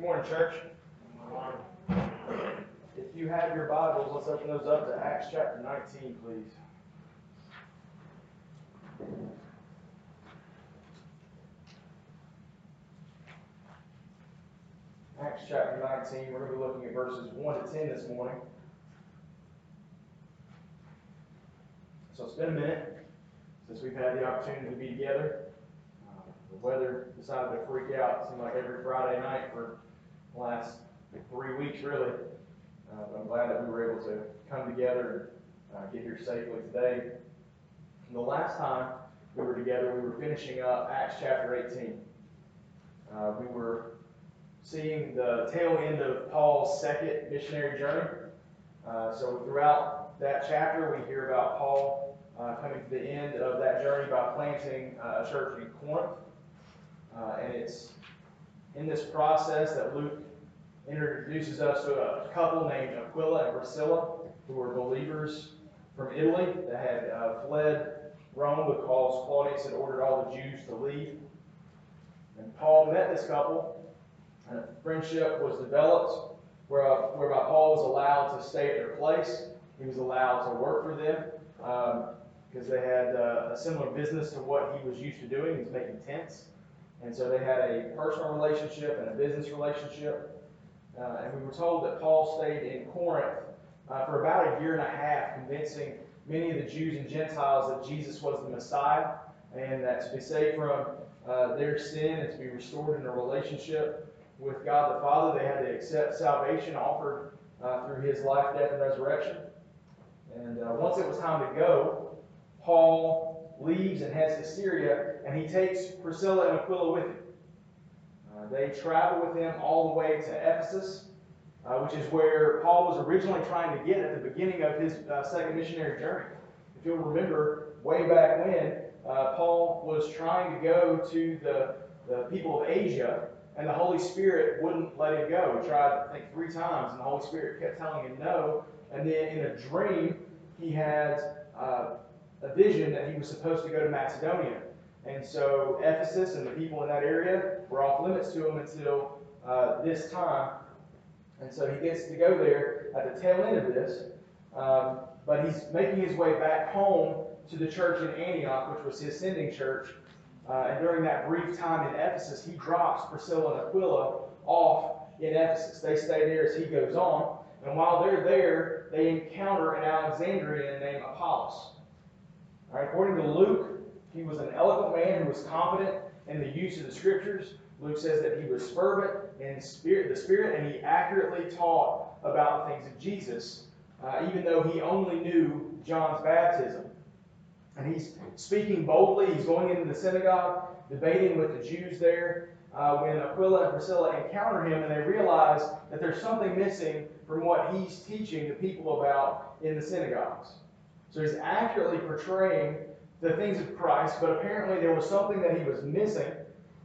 Good morning, church. If you have your Bibles, let's open those up to Acts chapter 19, please. Acts chapter 19, we're going to be looking at verses 1 to 10 this morning. So it's been a minute since we've had the opportunity to be together. Uh, The weather decided to freak out, it seemed like every Friday night for the last three weeks, really. Uh, but I'm glad that we were able to come together and uh, get here safely today. And the last time we were together, we were finishing up Acts chapter 18. Uh, we were seeing the tail end of Paul's second missionary journey. Uh, so throughout that chapter, we hear about Paul uh, coming to the end of that journey by planting uh, a church in Corinth. And it's in this process that Luke introduces us to a couple named Aquila and Priscilla, who were believers from Italy that had uh, fled Rome because Claudius had ordered all the Jews to leave. And Paul met this couple, and a friendship was developed where, uh, whereby Paul was allowed to stay at their place. He was allowed to work for them because um, they had uh, a similar business to what he was used to doing. He was making tents. And so they had a personal relationship and a business relationship. Uh, and we were told that Paul stayed in Corinth uh, for about a year and a half, convincing many of the Jews and Gentiles that Jesus was the Messiah and that to be saved from uh, their sin and to be restored in a relationship with God the Father, they had to accept salvation offered uh, through his life, death, and resurrection. And uh, once it was time to go, Paul leaves and heads to Syria, and he takes Priscilla and Aquila with him. They travel with him all the way to Ephesus, uh, which is where Paul was originally trying to get at the beginning of his uh, second missionary journey. If you'll remember, way back when, uh, Paul was trying to go to the, the people of Asia, and the Holy Spirit wouldn't let him go. He tried, I think, three times, and the Holy Spirit kept telling him no. And then in a dream, he had uh, a vision that he was supposed to go to Macedonia. And so Ephesus and the people in that area were off limits to him until uh, this time. And so he gets to go there at the tail end of this. Um, but he's making his way back home to the church in Antioch, which was his sending church. Uh, and during that brief time in Ephesus, he drops Priscilla and Aquila off in Ephesus. They stay there as he goes on. And while they're there, they encounter an Alexandrian named Apollos. All right, according to Luke, he was an eloquent man who was confident in the use of the scriptures. Luke says that he was fervent in spirit, the spirit, and he accurately taught about the things of Jesus, uh, even though he only knew John's baptism. And he's speaking boldly. He's going into the synagogue, debating with the Jews there. Uh, when Aquila and Priscilla encounter him and they realize that there's something missing from what he's teaching the people about in the synagogues. So he's accurately portraying the things of Christ, but apparently there was something that he was missing.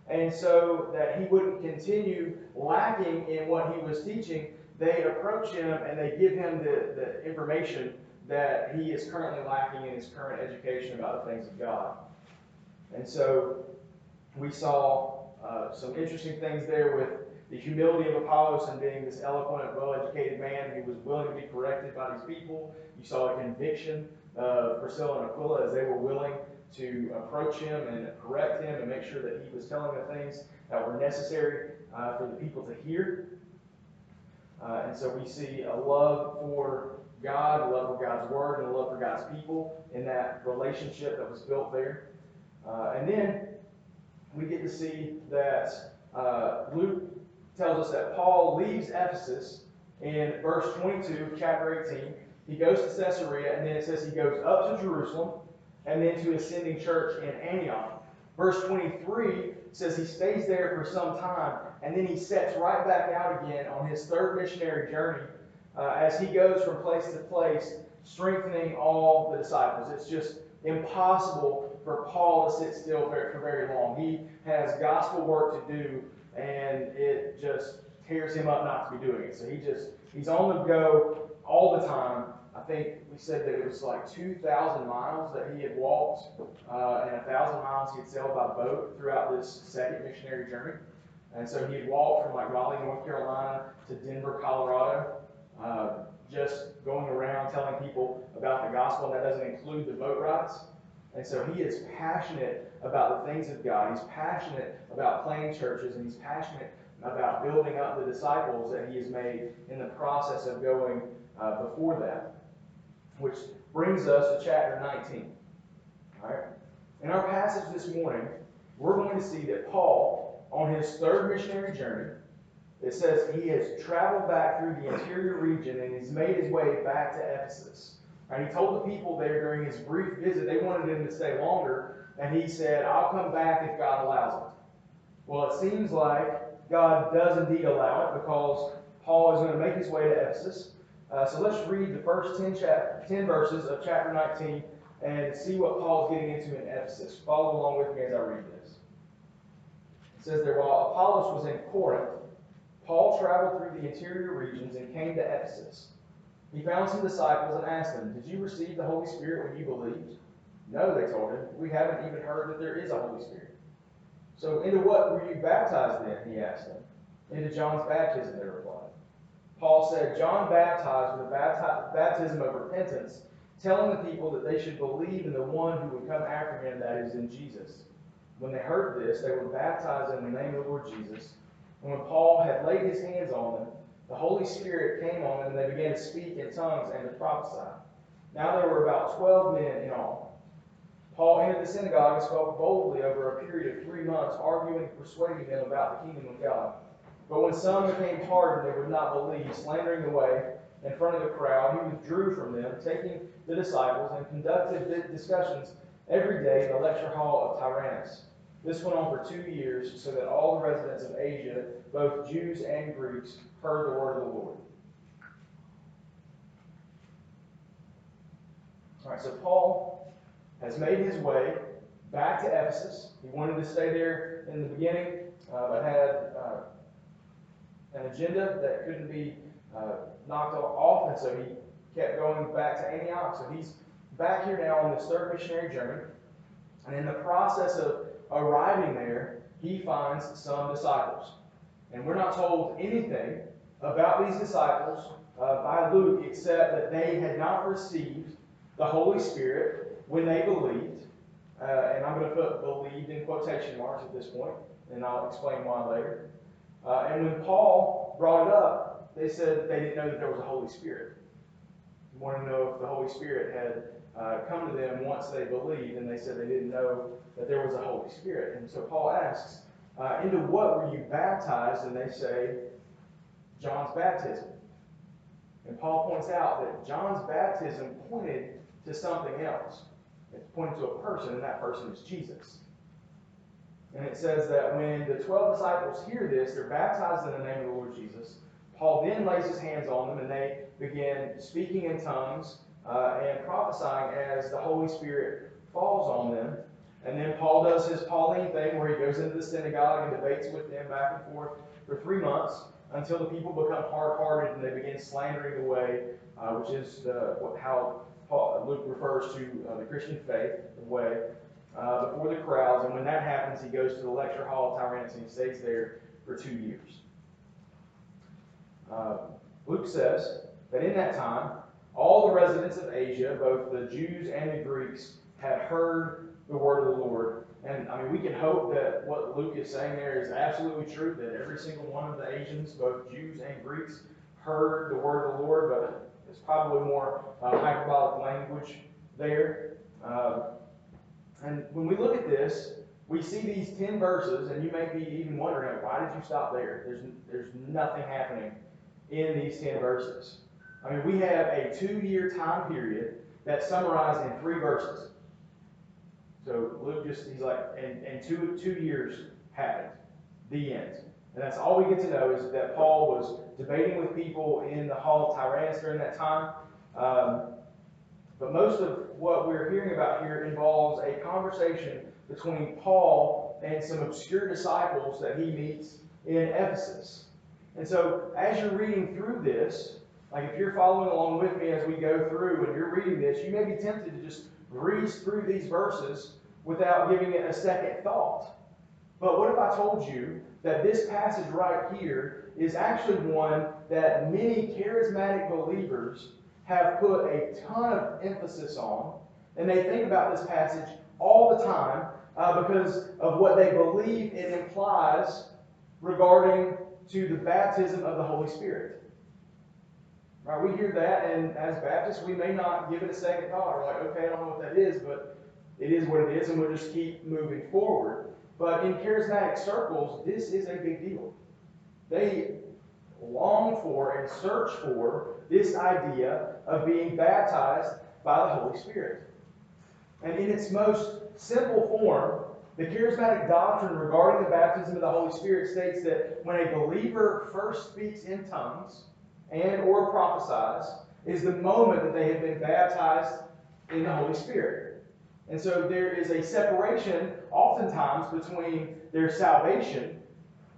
And so that he wouldn't continue lacking in what he was teaching, they approach him and they give him the, the information that he is currently lacking in his current education about the things of God. And so we saw uh, some interesting things there with the humility of Apollos and being this eloquent, well-educated man who was willing to be corrected by these people. You saw a conviction of Priscilla and Aquila as they were willing to approach him and correct him and make sure that he was telling the things that were necessary uh, for the people to hear. Uh, and so we see a love for God, a love for God's Word, and a love for God's people in that relationship that was built there. Uh, and then we get to see that uh, Luke tells us that Paul leaves Ephesus in verse 22 of chapter 18. He goes to Caesarea, and then it says he goes up to Jerusalem and then to his sending church in Antioch. Verse 23 says he stays there for some time, and then he sets right back out again on his third missionary journey uh, as he goes from place to place, strengthening all the disciples. It's just impossible for Paul to sit still for, for very long. He has gospel work to do, and it just tears him up not to be doing it. So he just he's on the go all the time. I think we said that it was like 2,000 miles that he had walked, uh, and 1,000 miles he had sailed by boat throughout this second missionary journey. And so he had walked from like Raleigh, North Carolina to Denver, Colorado, uh, just going around telling people about the gospel. And that doesn't include the boat rides. And so he is passionate about the things of God. He's passionate about planting churches, and he's passionate about building up the disciples that he has made in the process of going uh, before that. Which brings us to chapter 19. All right? In our passage this morning, we're going to see that Paul, on his third missionary journey, it says he has traveled back through the interior region and he's made his way back to Ephesus. And he told the people there during his brief visit, they wanted him to stay longer, and he said, I'll come back if God allows it. Well, it seems like God does indeed allow it because Paul is going to make his way to Ephesus. Uh, so let's read the first 10, chap- 10 verses of chapter 19 and see what Paul is getting into in Ephesus. Follow along with me as I read this. It says there, while Apollos was in Corinth, Paul traveled through the interior regions and came to Ephesus. He found some disciples and asked them, Did you receive the Holy Spirit when you believed? No, they told him. We haven't even heard that there is a Holy Spirit. So, into what were you baptized then? He asked them. Into John's baptism, they replied. Paul said, John baptized with a baptism of repentance, telling the people that they should believe in the one who would come after him, that is, in Jesus. When they heard this, they were baptized in the name of the Lord Jesus. And when Paul had laid his hands on them, the Holy Spirit came on them, and they began to speak in tongues and to prophesy. Now there were about twelve men in all. Paul entered the synagogue and spoke boldly over a period of three months, arguing and persuading them about the kingdom of God. But when some became hardened and would not believe, slandering the way in front of the crowd, he withdrew from them, taking the disciples, and conducted discussions every day in the lecture hall of Tyrannus. This went on for two years, so that all the residents of Asia, both Jews and Greeks, heard the word of the Lord. All right, so Paul has made his way back to Ephesus. He wanted to stay there in the beginning, uh, but had uh, an agenda that couldn't be uh, knocked off, and so he kept going back to Antioch. So he's back here now on this third missionary journey. And in the process of arriving there, he finds some disciples. And we're not told anything about these disciples uh, by Luke except that they had not received the Holy Spirit when they believed. Uh, and I'm going to put believed in quotation marks at this point, and I'll explain why later. Uh, and when Paul brought it up, they said they didn't know that there was a Holy Spirit. They wanted to know if the Holy Spirit had uh, come to them once they believed, and they said they didn't know that there was a Holy Spirit. And so Paul asks, uh, Into what were you baptized? And they say, John's baptism. And Paul points out that John's baptism pointed to something else. It pointed to a person, and that person is Jesus. And it says that when the 12 disciples hear this, they're baptized in the name of the Lord Jesus. Paul then lays his hands on them, and they begin speaking in tongues uh, and prophesying as the Holy Spirit falls on them. And then Paul does his Pauline thing where he goes into the synagogue and debates with them back and forth for three months until the people become hard-hearted and they begin slandering the way, uh, which is the, how Paul, Luke refers to uh, the Christian faith, the way, uh, before the crowds. And when that happens, he goes to the lecture hall of Tyrannus and he stays there for two years. Uh, Luke says that in that time, all the residents of Asia, both the Jews and the Greeks, had heard the word of the Lord. And I mean, we can hope that what Luke is saying there is absolutely true, that every single one of the Asians, both Jews and Greeks, heard the word of the Lord, but it's probably more uh, hyperbolic language there. Um, and when we look at this, we see these 10 verses, and you may be even wondering, why did you stop there? There's, there's nothing happening in these 10 verses. I mean, we have a two year time period that's summarized in three verses. So Luke just, he's like, and, and two, two years happened. The end. And that's all we get to know is that Paul was debating with people in the hall of Tyrannus during that time. Um, but most of what we're hearing about here involves a conversation between Paul and some obscure disciples that he meets in Ephesus. And so, as you're reading through this, like if you're following along with me as we go through and you're reading this, you may be tempted to just breeze through these verses without giving it a second thought. But what if I told you that this passage right here is actually one that many charismatic believers have put a ton of emphasis on, and they think about this passage all the time uh, because of what they believe it implies regarding to the baptism of the Holy Spirit. Right, we hear that, and as Baptists, we may not give it a second thought. We're like, okay, I don't know what that is, but it is what it is, and we'll just keep moving forward. But in charismatic circles, this is a big deal. They long for and search for this idea of being baptized by the Holy Spirit. And in its most simple form, the charismatic doctrine regarding the baptism of the Holy Spirit states that when a believer first speaks in tongues and or prophesies is the moment that they have been baptized in the Holy Spirit. And so there is a separation oftentimes between their salvation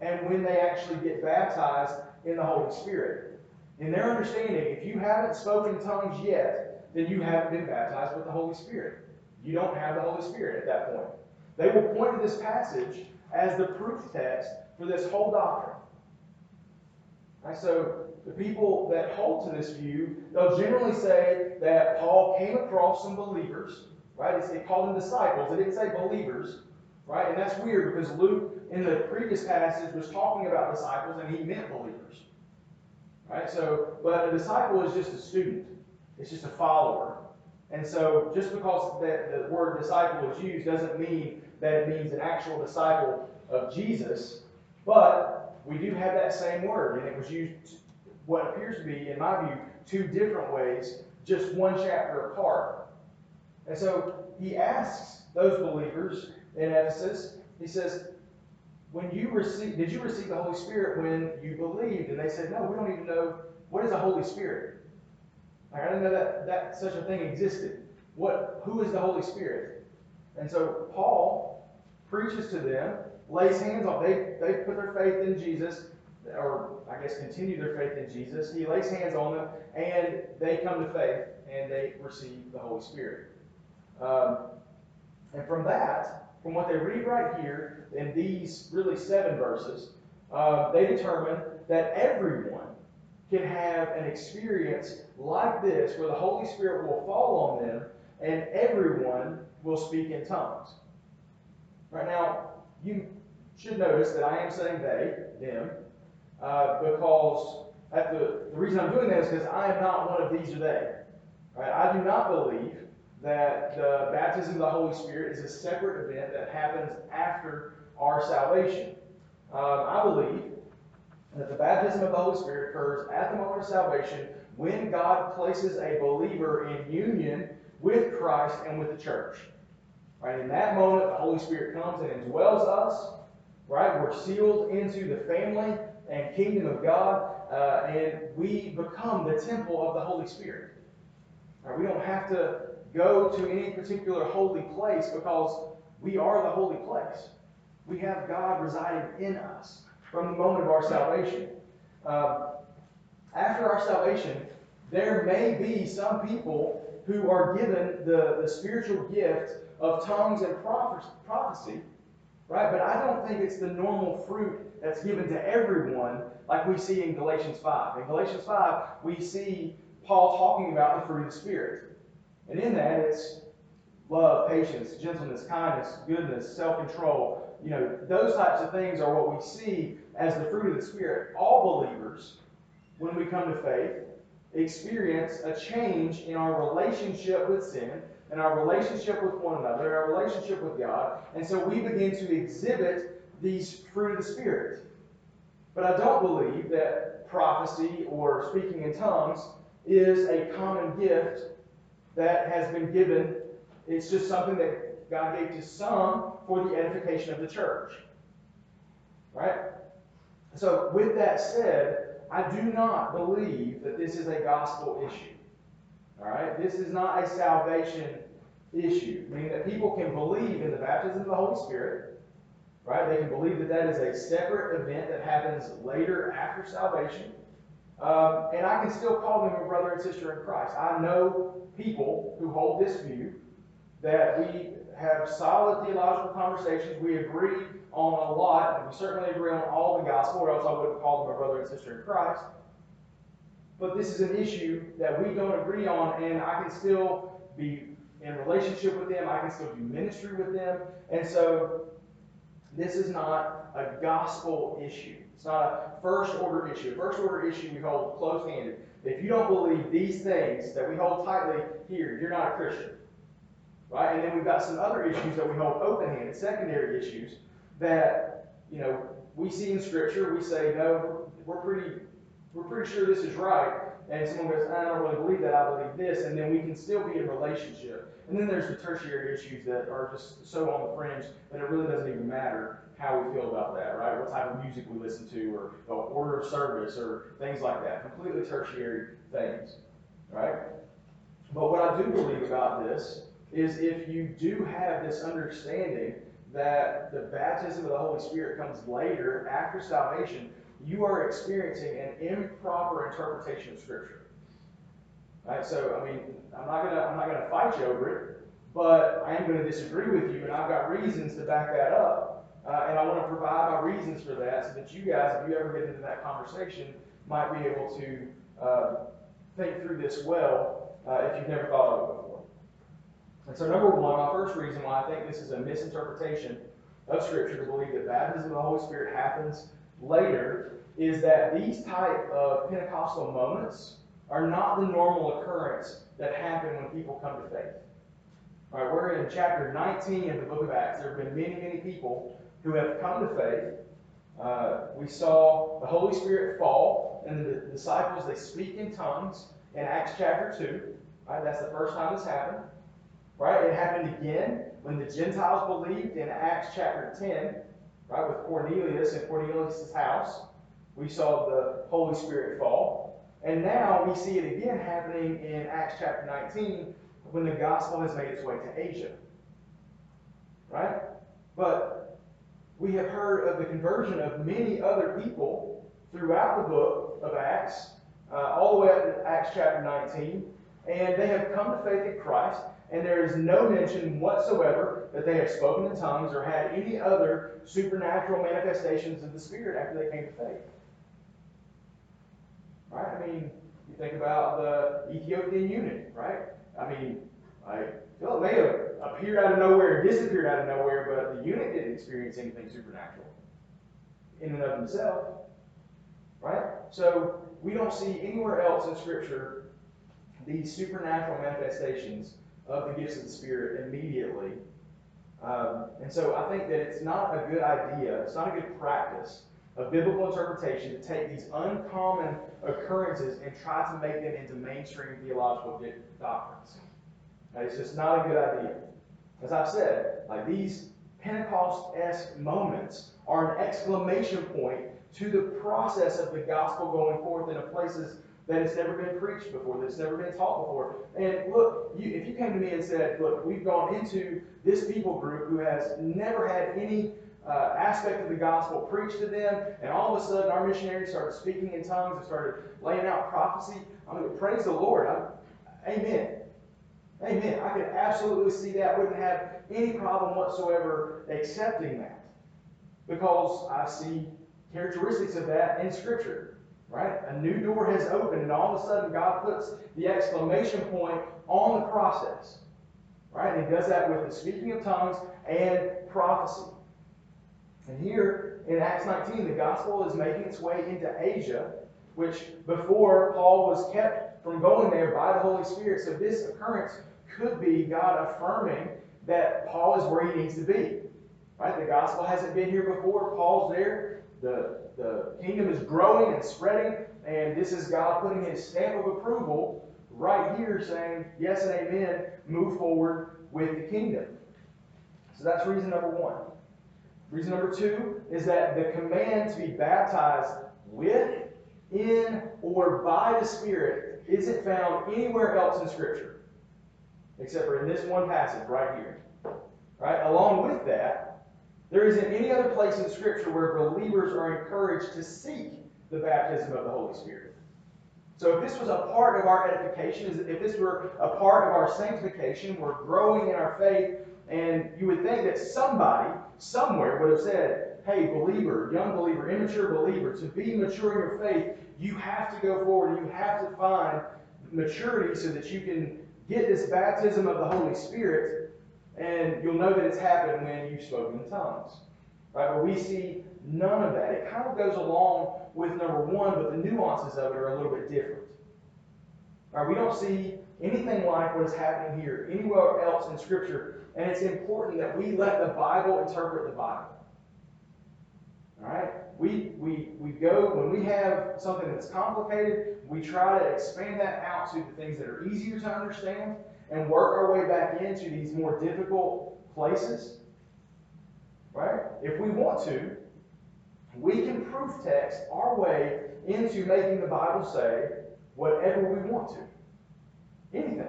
and when they actually get baptized in the Holy Spirit. In their understanding, if you haven't spoken tongues yet, then you haven't been baptized with the Holy Spirit. You don't have the Holy Spirit at that point. They will point to this passage as the proof text for this whole doctrine. Right, so the people that hold to this view, they'll generally say that Paul came across some believers, right? It called them disciples. It didn't say believers, right? And that's weird because Luke in the previous passage was talking about disciples and he meant believers, right? So, but a disciple is just a student. It's just a follower. And so, just because the, the word disciple is used doesn't mean that it means an actual disciple of Jesus, but we do have that same word, and it was used what appears to be, in my view, two different ways, just one chapter apart. And so he asks those believers in Ephesus, he says, when you receive, did you receive the Holy Spirit when you believed? And they said, no, we don't even know what is the Holy Spirit. I didn't know that, that such a thing existed. What, who is the Holy Spirit? And so Paul preaches to them, lays hands on, they, they put their faith in Jesus, or I guess continue their faith in Jesus. He lays hands on them, and they come to faith, and they receive the Holy Spirit. Um, and from that, from what they read right here in these really seven verses, uh, they determine that everyone can have an experience like this where the Holy Spirit will fall on them and everyone will speak in tongues. Right now, you should notice that I am saying they, them, uh, because at the, the reason I'm doing that is because I am not one of these or they. Right? I do not believe that the baptism of the Holy Spirit is a separate event that happens after our salvation. Um, I believe that the baptism of the Holy Spirit occurs at the moment of salvation when God places a believer in union with Christ and with the church. Right? In that moment, the Holy Spirit comes and indwells us. Right? We're sealed into the family and kingdom of God, uh, and we become the temple of the Holy Spirit. Right? We don't have to go to any particular holy place because we are the holy place. We have God residing in us from the moment of our salvation. Um, after our salvation, there may be some people who are given the, the spiritual gift of tongues and prophecy, right? But I don't think it's the normal fruit that's given to everyone like we see in Galatians 5. In Galatians 5, we see Paul talking about the fruit of the Spirit. And in that, it's love, patience, gentleness, kindness, goodness, self control. You know, those types of things are what we see as the fruit of the Spirit. All believers, when we come to faith, experience a change in our relationship with sin, in our relationship with one another, in our relationship with God. And so we begin to exhibit these fruit of the Spirit. But I don't believe that prophecy or speaking in tongues is a common gift that has been given. It's just something that God gave to some for the edification of the church. Right? So, with that said, I do not believe that this is a gospel issue. All right? This is not a salvation issue, meaning that people can believe in the baptism of the Holy Spirit, right? They can believe that that is a separate event that happens later after salvation. Um, and I can still call them a brother and sister in Christ. I know people who hold this view that we have solid theological conversations. We agree on a lot, and we certainly agree on all the gospel, or else I wouldn't call them a brother and sister in Christ. But this is an issue that we don't agree on, and I can still be in relationship with them, I can still do ministry with them, and so this is not a gospel issue. It's not a first order issue. A first order issue we hold close handed. If you don't believe these things that we hold tightly here, you're not a Christian. Right? And then we've got some other issues that we hold open handed, secondary issues that, you know, we see in Scripture, we say, no, we're pretty we're pretty sure this is right. And someone goes, I don't really believe that, I believe this, and then we can still be in relationship. And then there's the tertiary issues that are just so on the fringe that it really doesn't even matter how we feel about that, right? What type of music we listen to, or the order of service, or things like that. Completely tertiary things, right? But what I do believe about this is if you do have this understanding that the baptism of the Holy Spirit comes later after salvation, you are experiencing an improper interpretation of Scripture. Right? So, I mean, I'm not gonna I'm not gonna fight you over it, but I am going to disagree with you, and I've got reasons to back that up, uh, and I want to provide my reasons for that, so that you guys, if you ever get into that conversation, might be able to uh, think through this well uh, if you've never thought of it before. And so, number one, my first reason why I think this is a misinterpretation of Scripture to believe that baptism of the Holy Spirit happens later is that these type of Pentecostal moments are not the normal occurrence that happen when people come to faith. All right, we're in chapter 19 of the book of Acts. There have been many, many people who have come to faith. Uh, we saw the Holy Spirit fall, and the disciples they speak in tongues in Acts chapter 2. Right, that's the first time this happened. Right, it happened again when the Gentiles believed in Acts chapter 10 right, with Cornelius and Cornelius' house. We saw the Holy Spirit fall. And now we see it again happening in Acts chapter 19 when the gospel has made its way to Asia. Right? But we have heard of the conversion of many other people throughout the book of Acts, uh, all the way up to Acts chapter 19, and they have come to faith in Christ and there is no mention whatsoever that they have spoken in tongues or had any other supernatural manifestations of the Spirit after they came to faith. Right? I mean, you think about the Ethiopian eunuch, right? I mean, I feel may have appeared out of nowhere and disappeared out of nowhere, but the eunuch didn't experience anything supernatural in and of himself. Right? So we don't see anywhere else in Scripture these supernatural manifestations of the gifts of the Spirit immediately. Um, and so I think that it's not a good idea, it's not a good practice of biblical interpretation to take these uncommon occurrences and try to make them into mainstream theological doctrines. It's just not a good idea. As I've said, like these Pentecost-esque moments are an exclamation point to the process of the gospel going forth into places that it's never been preached before, that it's never been taught before. And look, you, if you came to me and said, look, we've gone into this people group who has never had any uh, aspect of the gospel preached to them, and all of a sudden our missionaries started speaking in tongues and started laying out prophecy, I mean, praise the Lord. I, amen. Amen. I could absolutely see that. Wouldn't have any problem whatsoever accepting that. Because I see characteristics of that in Scripture. Right? A new door has opened, and all of a sudden God puts the exclamation point on the process. Right? And he does that with the speaking of tongues and prophecy. And here in Acts 19, the gospel is making its way into Asia, which before Paul was kept from going there by the Holy Spirit. So this occurrence could be God affirming that Paul is where he needs to be. Right? The gospel hasn't been here before. Paul's there. The the kingdom is growing and spreading, and this is God putting his stamp of approval right here saying, yes and amen, move forward with the kingdom. So that's reason number one. Reason number two is that the command to be baptized with, in, or by the Spirit isn't found anywhere else in Scripture, except for in this one passage right here. Right? Along with that, there isn't any other place in Scripture where believers are encouraged to seek the baptism of the Holy Spirit. So if this was a part of our edification, if this were a part of our sanctification, we're growing in our faith, and you would think that somebody, somewhere, would have said, hey, believer, young believer, immature believer, to be mature in your faith, you have to go forward. You have to find maturity so that you can get this baptism of the Holy Spirit, and you'll know that it's happened when you've spoken in tongues. Right? But we see none of that. It kind of goes along with number one, but the nuances of it are a little bit different. Right? We don't see anything like what is happening here anywhere else in Scripture, and it's important that we let the Bible interpret the Bible. All right? We, we, we go, when we have something that's complicated, we try to expand that out to the things that are easier to understand and work our way back into these more difficult places. Right? If we want to, we can proof text our way into making the Bible say whatever we want to. Anything.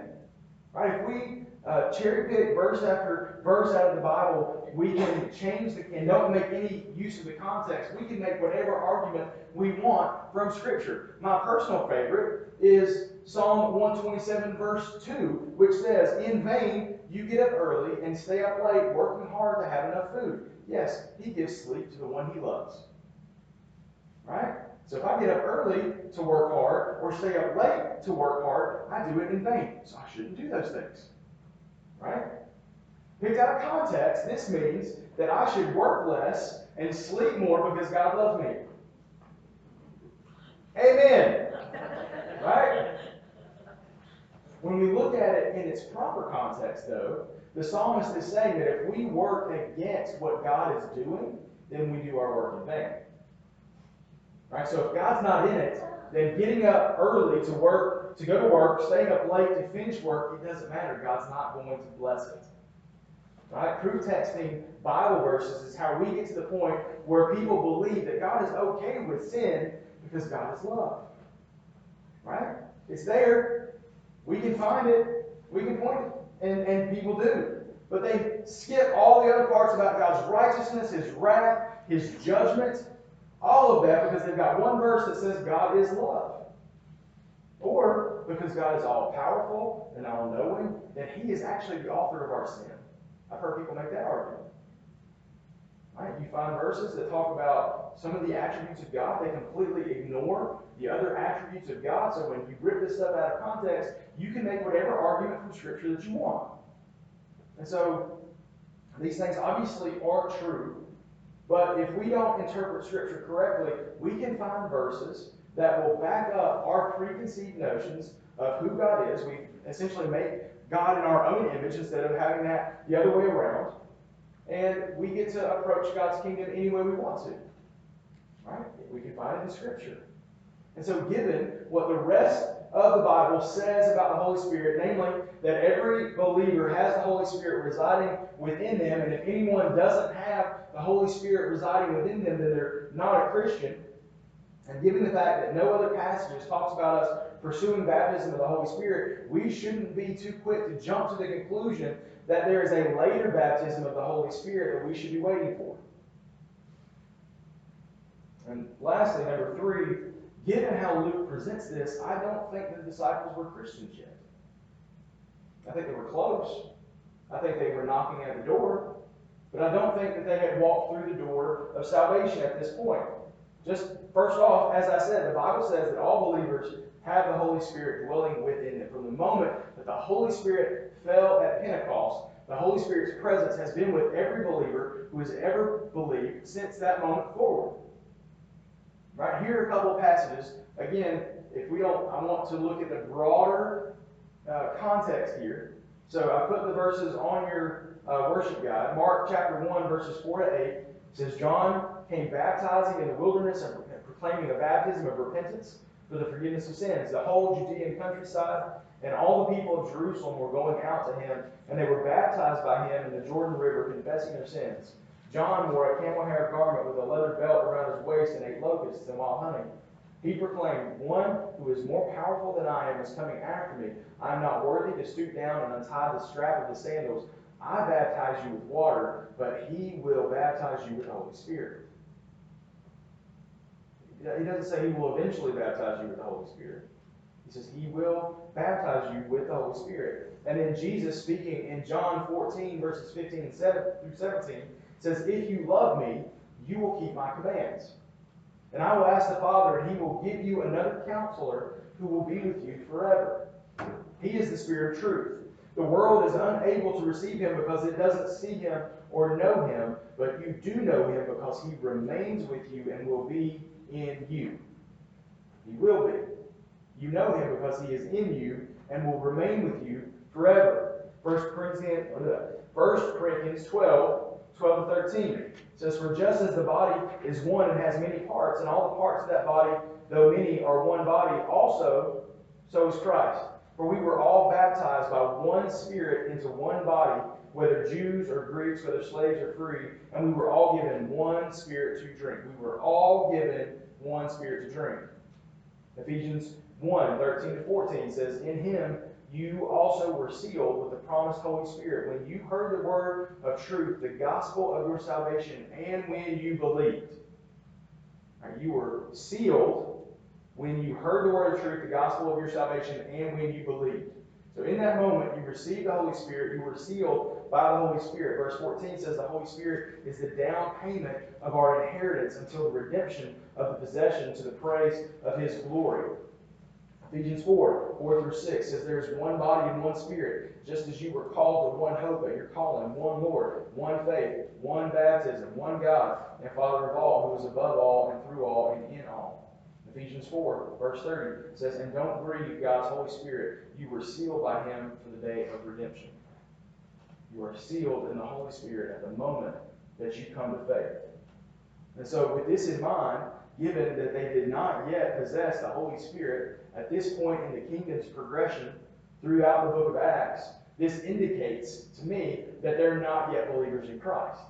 Right? If we uh, cherry pick verse after verse out of the Bible, we can change the, and don't make any use of the context. We can make whatever argument we want from Scripture. My personal favorite is Psalm 127, verse 2, which says, In vain you get up early and stay up late, working hard to have enough food. Yes, he gives sleep to the one he loves. Right? So if I get up early to work hard or stay up late to work hard, I do it in vain. So I shouldn't do those things. Right? Picked out of context, this means that I should work less and sleep more because God loves me. Amen. Right? When we look at it in its proper context, though, the psalmist is saying that if we work against what God is doing, then we do our work in vain. Right? So if God's not in it, then getting up early to work, to go to work, staying up late to finish work, it doesn't matter. God's not going to bless it. Right? Proof texting Bible verses is how we get to the point where people believe that God is okay with sin because God is love. Right? It's there. We can find it. We can point it. And, and people do. But they skip all the other parts about God's righteousness, His wrath, His judgment, all of that because they've got one verse that says God is love. Or because God is all powerful and all knowing, that He is actually the author of our sin. I've heard people make that argument. Right? You find verses that talk about some of the attributes of God, they completely ignore the other attributes of God. So when you rip this stuff out of context, you can make whatever argument from Scripture that you want. And so these things obviously aren't true but if we don't interpret Scripture correctly, we can find verses that will back up our preconceived notions of who God is. We essentially make God in our own image instead of having that the other way around. And we get to approach God's kingdom any way we want to. Right? We can find it in Scripture. And so, given what the rest of the Bible says about the Holy Spirit, namely that every believer has the Holy Spirit residing within them, and if anyone doesn't have the Holy Spirit residing within them, then they're not a Christian. And given the fact that no other passages talks about us pursuing baptism of the Holy Spirit, we shouldn't be too quick to jump to the conclusion that there is a later baptism of the Holy Spirit that we should be waiting for. And lastly, number three, given how Luke presents this, I don't think the disciples were Christians yet. I think they were close. I think they were knocking at the door. But I don't think that they had walked through the door of salvation at this point. Just first off, as I said, the Bible says that all believers have the Holy Spirit dwelling within them. From the moment that the Holy Spirit fell at Pentecost, the Holy Spirit's presence has been with every believer who has ever believed since that moment forward. Right here a couple of passages. Again, if we don't, I want to look at the broader uh, context here. So I put the verses on your uh, worship guide. Mark chapter 1, verses 4 to 8 says, John came baptizing in the wilderness and proclaiming a baptism of repentance for the forgiveness of sins. The whole Judean countryside and all the people of Jerusalem were going out to him, and they were baptized by him in the Jordan River, confessing their sins. John wore a camel hair garment with a leather belt around his waist and ate locusts and wild honey. He proclaimed, One who is more powerful than I am is coming after me. I am not worthy to stoop down and untie the strap of his sandals. I baptize you with water, but he will baptize you with the Holy Spirit. He doesn't say he will eventually baptize you with the Holy Spirit. He says he will baptize you with the Holy Spirit. And then Jesus, speaking in John 14, verses 15 and 7 through 17, says, If you love me, you will keep my commands. And I will ask the Father, and he will give you another counselor who will be with you forever. He is the Spirit of truth. The world is unable to receive him because it doesn't see him or know him, but you do know him because he remains with you and will be in you. He will be. You know him because he is in you and will remain with you forever. 1 Corinthians, 1 Corinthians 12, 12 to 13 says, For just as the body is one and has many parts, and all the parts of that body, though many, are one body, also so is Christ. For we were all baptized by one Spirit into one body, whether Jews or Greeks, whether slaves or free, and we were all given one Spirit to drink. We were all given one Spirit to drink. Ephesians 1 13 to 14 says, In him you also were sealed with the promised Holy Spirit when you heard the word of truth, the gospel of your salvation, and when you believed. Right, you were sealed when you heard the word of truth, the gospel of your salvation, and when you believed. So in that moment, you received the Holy Spirit, you were sealed by the Holy Spirit. Verse 14 says the Holy Spirit is the down payment of our inheritance until the redemption of the possession to the praise of his glory. Ephesians 4, 4 through 6 says there's one body and one spirit, just as you were called to one hope at your calling, one Lord, one faith, one baptism, one God, and Father of all, who is above all and through all and in all. Ephesians 4, verse 30 says, And don't grieve God's Holy Spirit. You were sealed by him for the day of redemption. You are sealed in the Holy Spirit at the moment that you come to faith. And so, with this in mind, given that they did not yet possess the Holy Spirit at this point in the kingdom's progression throughout the book of Acts, this indicates to me that they're not yet believers in Christ.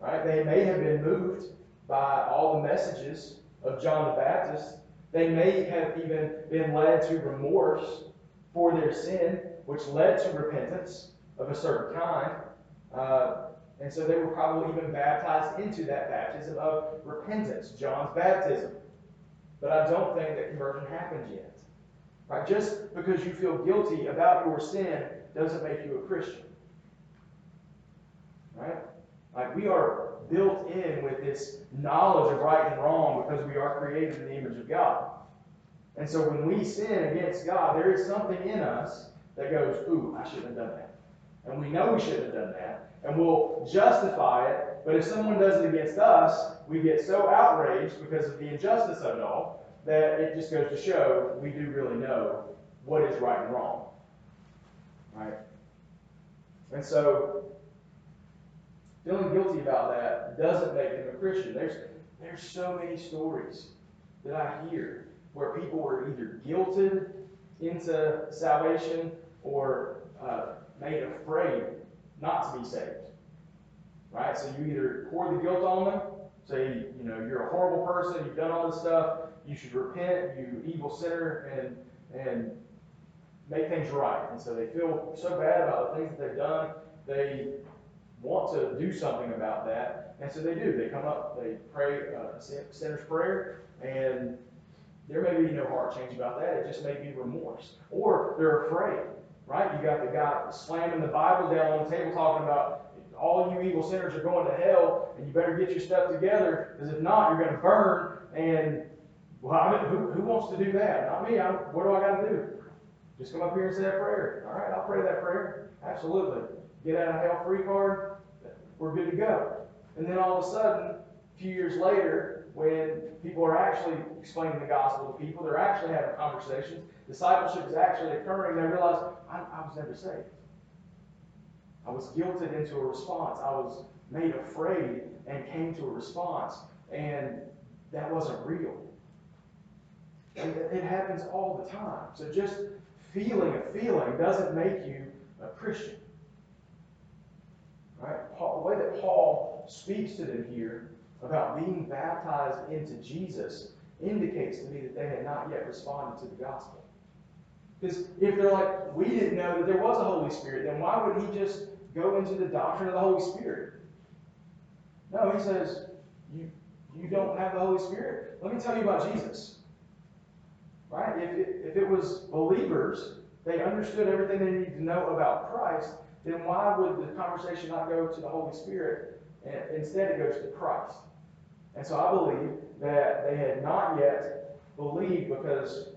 Right? They may have been moved by all the messages of John the Baptist. They may have even been led to remorse for their sin, which led to repentance of a certain kind. Uh, and so they were probably even baptized into that baptism of repentance, John's baptism. But I don't think that conversion happened yet. Right? Just because you feel guilty about your sin doesn't make you a Christian. Right? Like we are built in with this knowledge of right and wrong because we are created in the image of God. And so when we sin against God, there is something in us that goes, ooh, I shouldn't have done that. And we know we shouldn't have done that. And we'll justify it. But if someone does it against us, we get so outraged because of the injustice of it all that it just goes to show we do really know what is right and wrong. Right? And so feeling guilty about that doesn't make them a Christian. There's there's so many stories that I hear where people were either guilted into salvation or uh, made afraid not to be saved. Right? So you either pour the guilt on them, say, you know, you're a horrible person, you've done all this stuff, you should repent, you evil sinner, and and make things right. And so they feel so bad about the things that they've done, they want to do something about that. And so they do. They come up, they pray uh, sinner's prayer, and there may be no heart change about that. It just may be remorse. Or they're afraid, right? You got the guy slamming the Bible down on the table talking about all you evil sinners are going to hell, and you better get your stuff together, because if not, you're going to burn. And, well, I mean, who, who wants to do that? Not me. I'm, what do I got to do? Just come up here and say a prayer. All right, I'll pray that prayer. Absolutely. Get out of hell free card. We're good to go. And then all of a sudden, a few years later, when people are actually explaining the gospel to people, they're actually having conversations, discipleship is actually occurring, they realize, I, I was never saved. I was guilted into a response. I was made afraid and came to a response. And that wasn't real. And it happens all the time. So just feeling a feeling doesn't make you a Christian. Paul, the way that Paul speaks to them here about being baptized into Jesus indicates to me that they had not yet responded to the gospel. Because if they're like, we didn't know that there was a Holy Spirit, then why would he just go into the doctrine of the Holy Spirit? No, he says, you, you don't have the Holy Spirit. Let me tell you about Jesus. Right? If it, if it was believers, they understood everything they needed to know about Christ, then why would the conversation not go to the Holy Spirit And instead, it goes to Christ. And so I believe that they had not yet believed because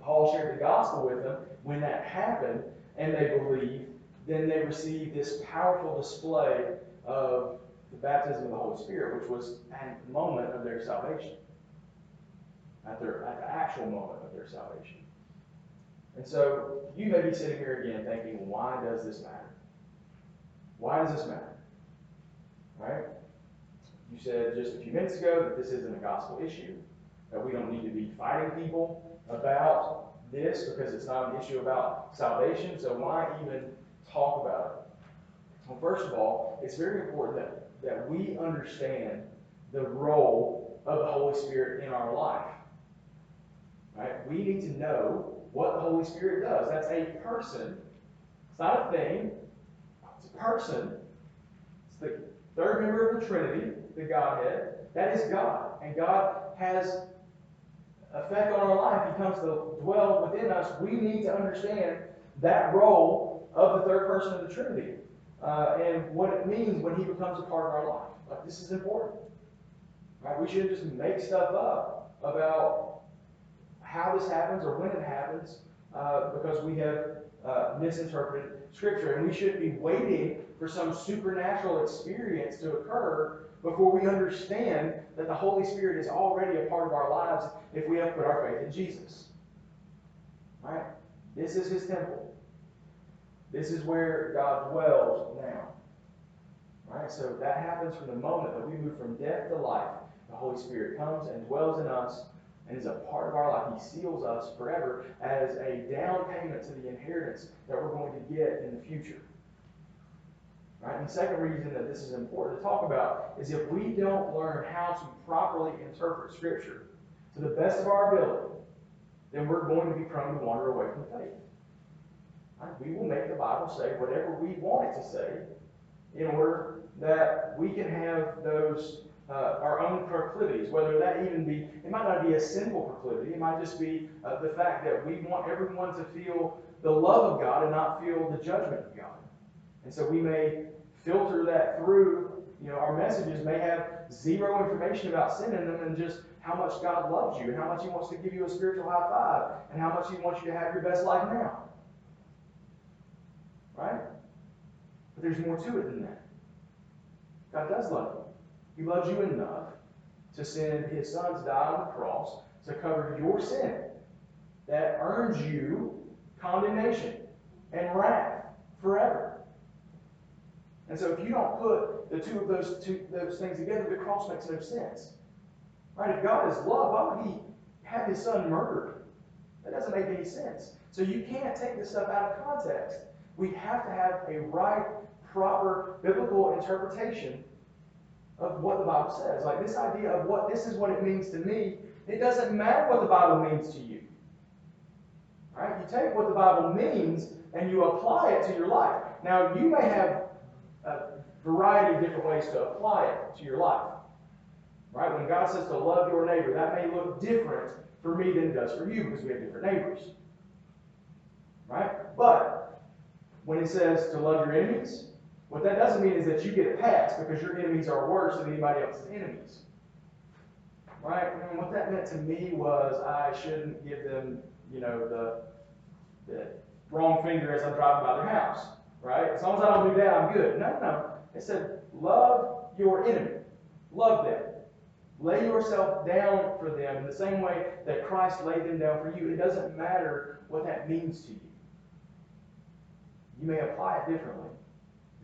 Paul shared the gospel with them. When that happened and they believed, then they received this powerful display of the baptism of the Holy Spirit, which was at the moment of their salvation, at, their, at the actual moment of their salvation. And so you may be sitting here again thinking, why does this matter? Why does this matter? Right? You said just a few minutes ago that this isn't a gospel issue, that we don't need to be fighting people about this because it's not an issue about salvation, so why even talk about it? Well, first of all, it's very important that, that we understand the role of the Holy Spirit in our life. Right? We need to know what the Holy Spirit does. That's a person. It's not a thing. It's a person. It's the third member of the Trinity, the Godhead. That is God. And God has effect on our life. He comes to dwell within us. We need to understand that role of the third person of the Trinity uh, and what it means when he becomes a part of our life. Like, this is important. Right? We shouldn't just make stuff up about how this happens or when it happens uh, because we have uh, misinterpreted Scripture. And we should be waiting for some supernatural experience to occur before we understand that the Holy Spirit is already a part of our lives if we have put our faith in Jesus. Right? This is His temple. This is where God dwells now. Right? So that happens from the moment that we move from death to life. The Holy Spirit comes and dwells in us and is a part of our life. He seals us forever as a down payment to the inheritance that we're going to get in the future. Right? And the second reason that this is important to talk about is if we don't learn how to properly interpret Scripture to the best of our ability, then we're going to be prone to wander away from faith. Right? We will make the Bible say whatever we want it to say in order that we can have those uh, our own proclivities, whether that even be, it might not be a sinful proclivity, it might just be uh, the fact that we want everyone to feel the love of God and not feel the judgment of God. And so we may filter that through, you know, our messages may have zero information about sin in them and just how much God loves you and how much He wants to give you a spiritual high five and how much He wants you to have your best life now. Right? But there's more to it than that. God does love you. He loves you enough to send his son to die on the cross to cover your sin that earns you condemnation and wrath forever. And so if you don't put the two of those two those things together, the cross makes no sense. Right? If God is love, why would he have his son murdered? That doesn't make any sense. So you can't take this stuff out of context. We have to have a right, proper biblical interpretation of what the Bible says. Like this idea of what this is what it means to me, it doesn't matter what the Bible means to you. Right? You take what the Bible means and you apply it to your life. Now, you may have a variety of different ways to apply it to your life. Right? When God says to love your neighbor, that may look different for me than it does for you because we have different neighbors. Right? But when it says to love your enemies, what that doesn't mean is that you get a pass because your enemies are worse than anybody else's enemies. Right? And what that meant to me was I shouldn't give them, you know, the, the wrong finger as I'm driving by their house. Right? As long as I don't do that, I'm good. No, no. It said, love your enemy. Love them. Lay yourself down for them in the same way that Christ laid them down for you. It doesn't matter what that means to you. You may apply it differently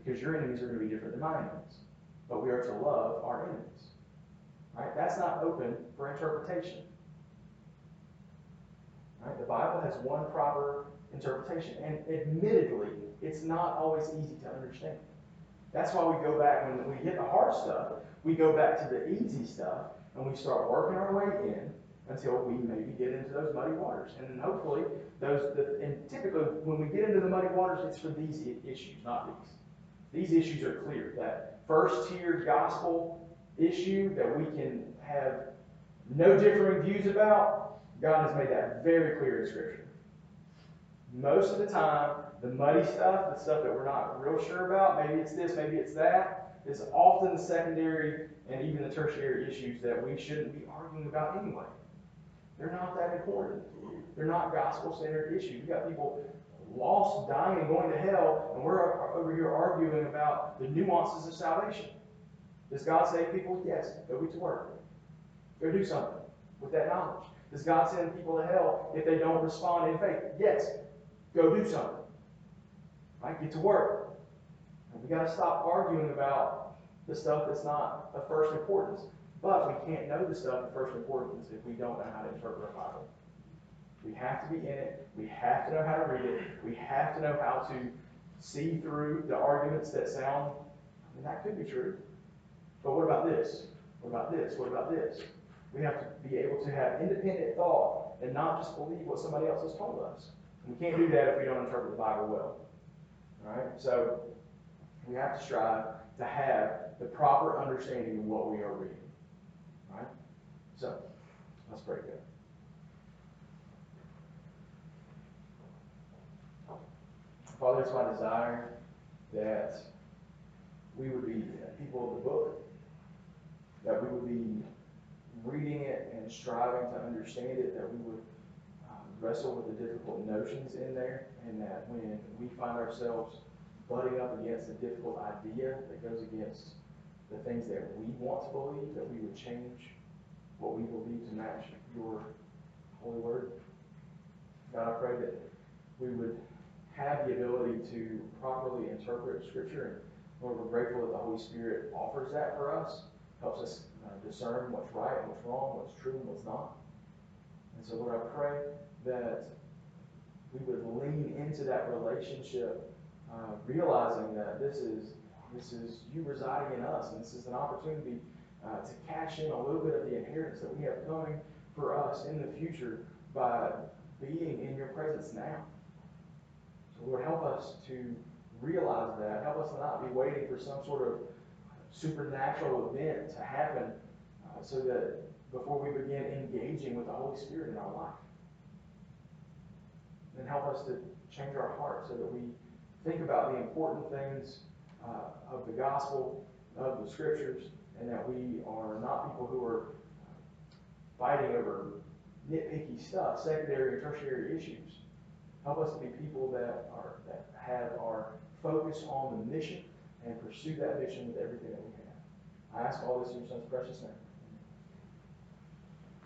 because your enemies are going to be different than my enemies. But we are to love our enemies. Right? That's not open for interpretation. Right? The Bible has one proper interpretation. And admittedly, it's not always easy to understand. That's why we go back, when we get the hard stuff, we go back to the easy stuff, and we start working our way in until we maybe get into those muddy waters. And then hopefully, those, the, and typically, when we get into the muddy waters, it's for these issues, not these. These issues are clear. That first tier gospel issue that we can have no differing views about, God has made that very clear in Scripture. Most of the time, the muddy stuff, the stuff that we're not real sure about, maybe it's this, maybe it's that, is often the secondary and even the tertiary issues that we shouldn't be arguing about anyway. They're not that important. They're not gospel-centered issues. You got people lost, dying, and going to hell, and we're over here arguing about the nuances of salvation. Does God save people? Yes. Go get to work. Go do something with that knowledge. Does God send people to hell if they don't respond in faith? Yes. Go do something. Right? Get to work. And we got to stop arguing about the stuff that's not of first importance. But we can't know the stuff of first importance if we don't know how to interpret our Bible. We have to be in it. We have to know how to read it. We have to know how to see through the arguments that sound, I mean, that could be true. But what about this? What about this? What about this? We have to be able to have independent thought and not just believe what somebody else has told us. And we can't do that if we don't interpret the Bible well. All right? So we have to strive to have the proper understanding of what we are reading. All right? So let's pray together. Father, it's my desire that we would be people of the book, that we would be reading it and striving to understand it, that we would um, wrestle with the difficult notions in there, and that when we find ourselves butting up against a difficult idea that goes against the things that we want to believe, that we would change what we believe to match your holy word. God, I pray that we would have the ability to properly interpret Scripture. And Lord, we're grateful that the Holy Spirit offers that for us, helps us uh, discern what's right and what's wrong, what's true and what's not. And so, Lord, I pray that we would lean into that relationship, uh, realizing that this is this is you residing in us, and this is an opportunity uh, to cash in a little bit of the inheritance that we have coming for us in the future by being in your presence now. So Lord, help us to realize that. Help us not be waiting for some sort of supernatural event to happen uh, so that before we begin engaging with the Holy Spirit in our life. And help us to change our hearts so that we think about the important things uh, of the gospel, of the scriptures, and that we are not people who are fighting over nitpicky stuff, secondary and tertiary issues. Help us to be people that are that have our focus on the mission and pursue that mission with everything that we have. I ask all this in your son's precious name.